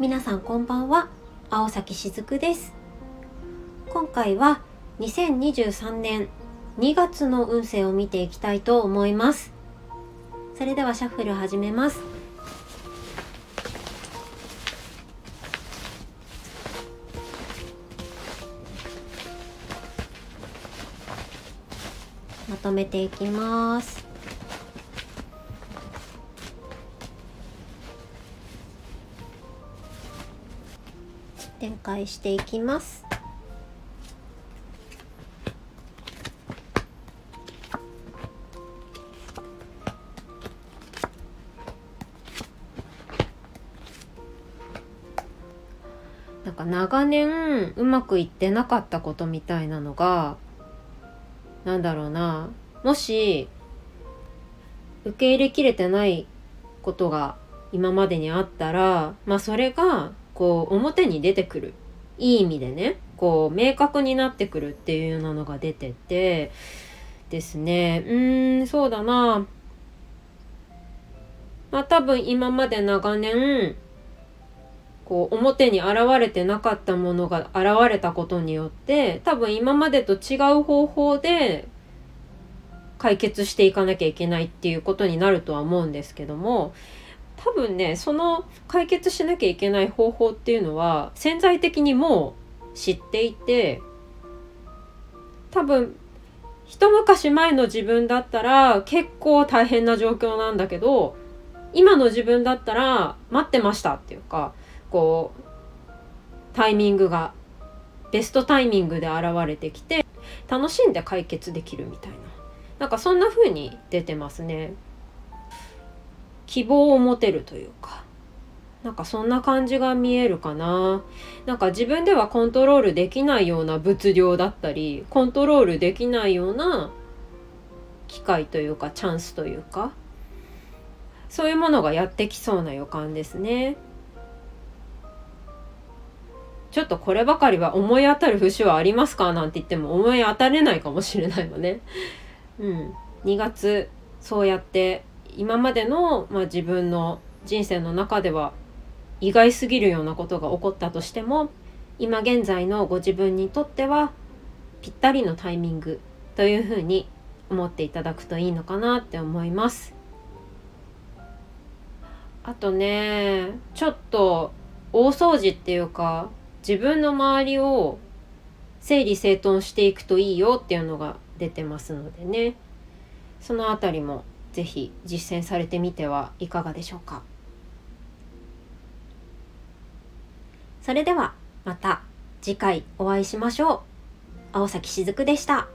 皆さんこんばんは。青崎しずくです。今回は2023年2月の運勢を見ていきたいと思います。それではシャッフル始めます。まとめていきます。展開していきます。なんか長年うまくいってなかったことみたいなのがなんだろうな。もし受け入れきれてないことが今までにあったらまあそれがこう表に出てくる。いい意味でねこう明確になってくるっていうようなのが出ててですね。うーんそうだな。まあ多分今まで長年こう表に現れてなかったものが現れたことによって多分今までと違う方法で解決していかなきゃいけないっていうことになるとは思うんですけども多分ねその解決しなきゃいけない方法っていうのは潜在的にもう知っていて多分一昔前の自分だったら結構大変な状況なんだけど今の自分だったら待ってましたっていうかこうタイミングがベストタイミングで現れてきて楽しんで解決できるみたいななんかそんな風に出てますね。希望を持てるというか。なんかそんな感じが見えるかな。なんか自分ではコントロールできないような物量だったりコントロールできないような機会というかチャンスというか。そういうものがやってきそうな予感ですね。ちょっとこればかりは思い当たる節はありますか？なんて言っても思い当たれないかもしれないのね。うん。2月そうやって今までの、まあ、自分の人生の中では意外すぎるようなことが起こったとしても今現在のご自分にとってはぴったりのタイミングというふうに思っていただくといいのかなって思います。あとねちょっと大掃除っていうか自分の周りを整理整頓していくといいよっていうのが出てますのでねそのあたりもぜひ実践されてみてはいかがでしょうかそれではまた次回お会いしましょう青崎しずくでした。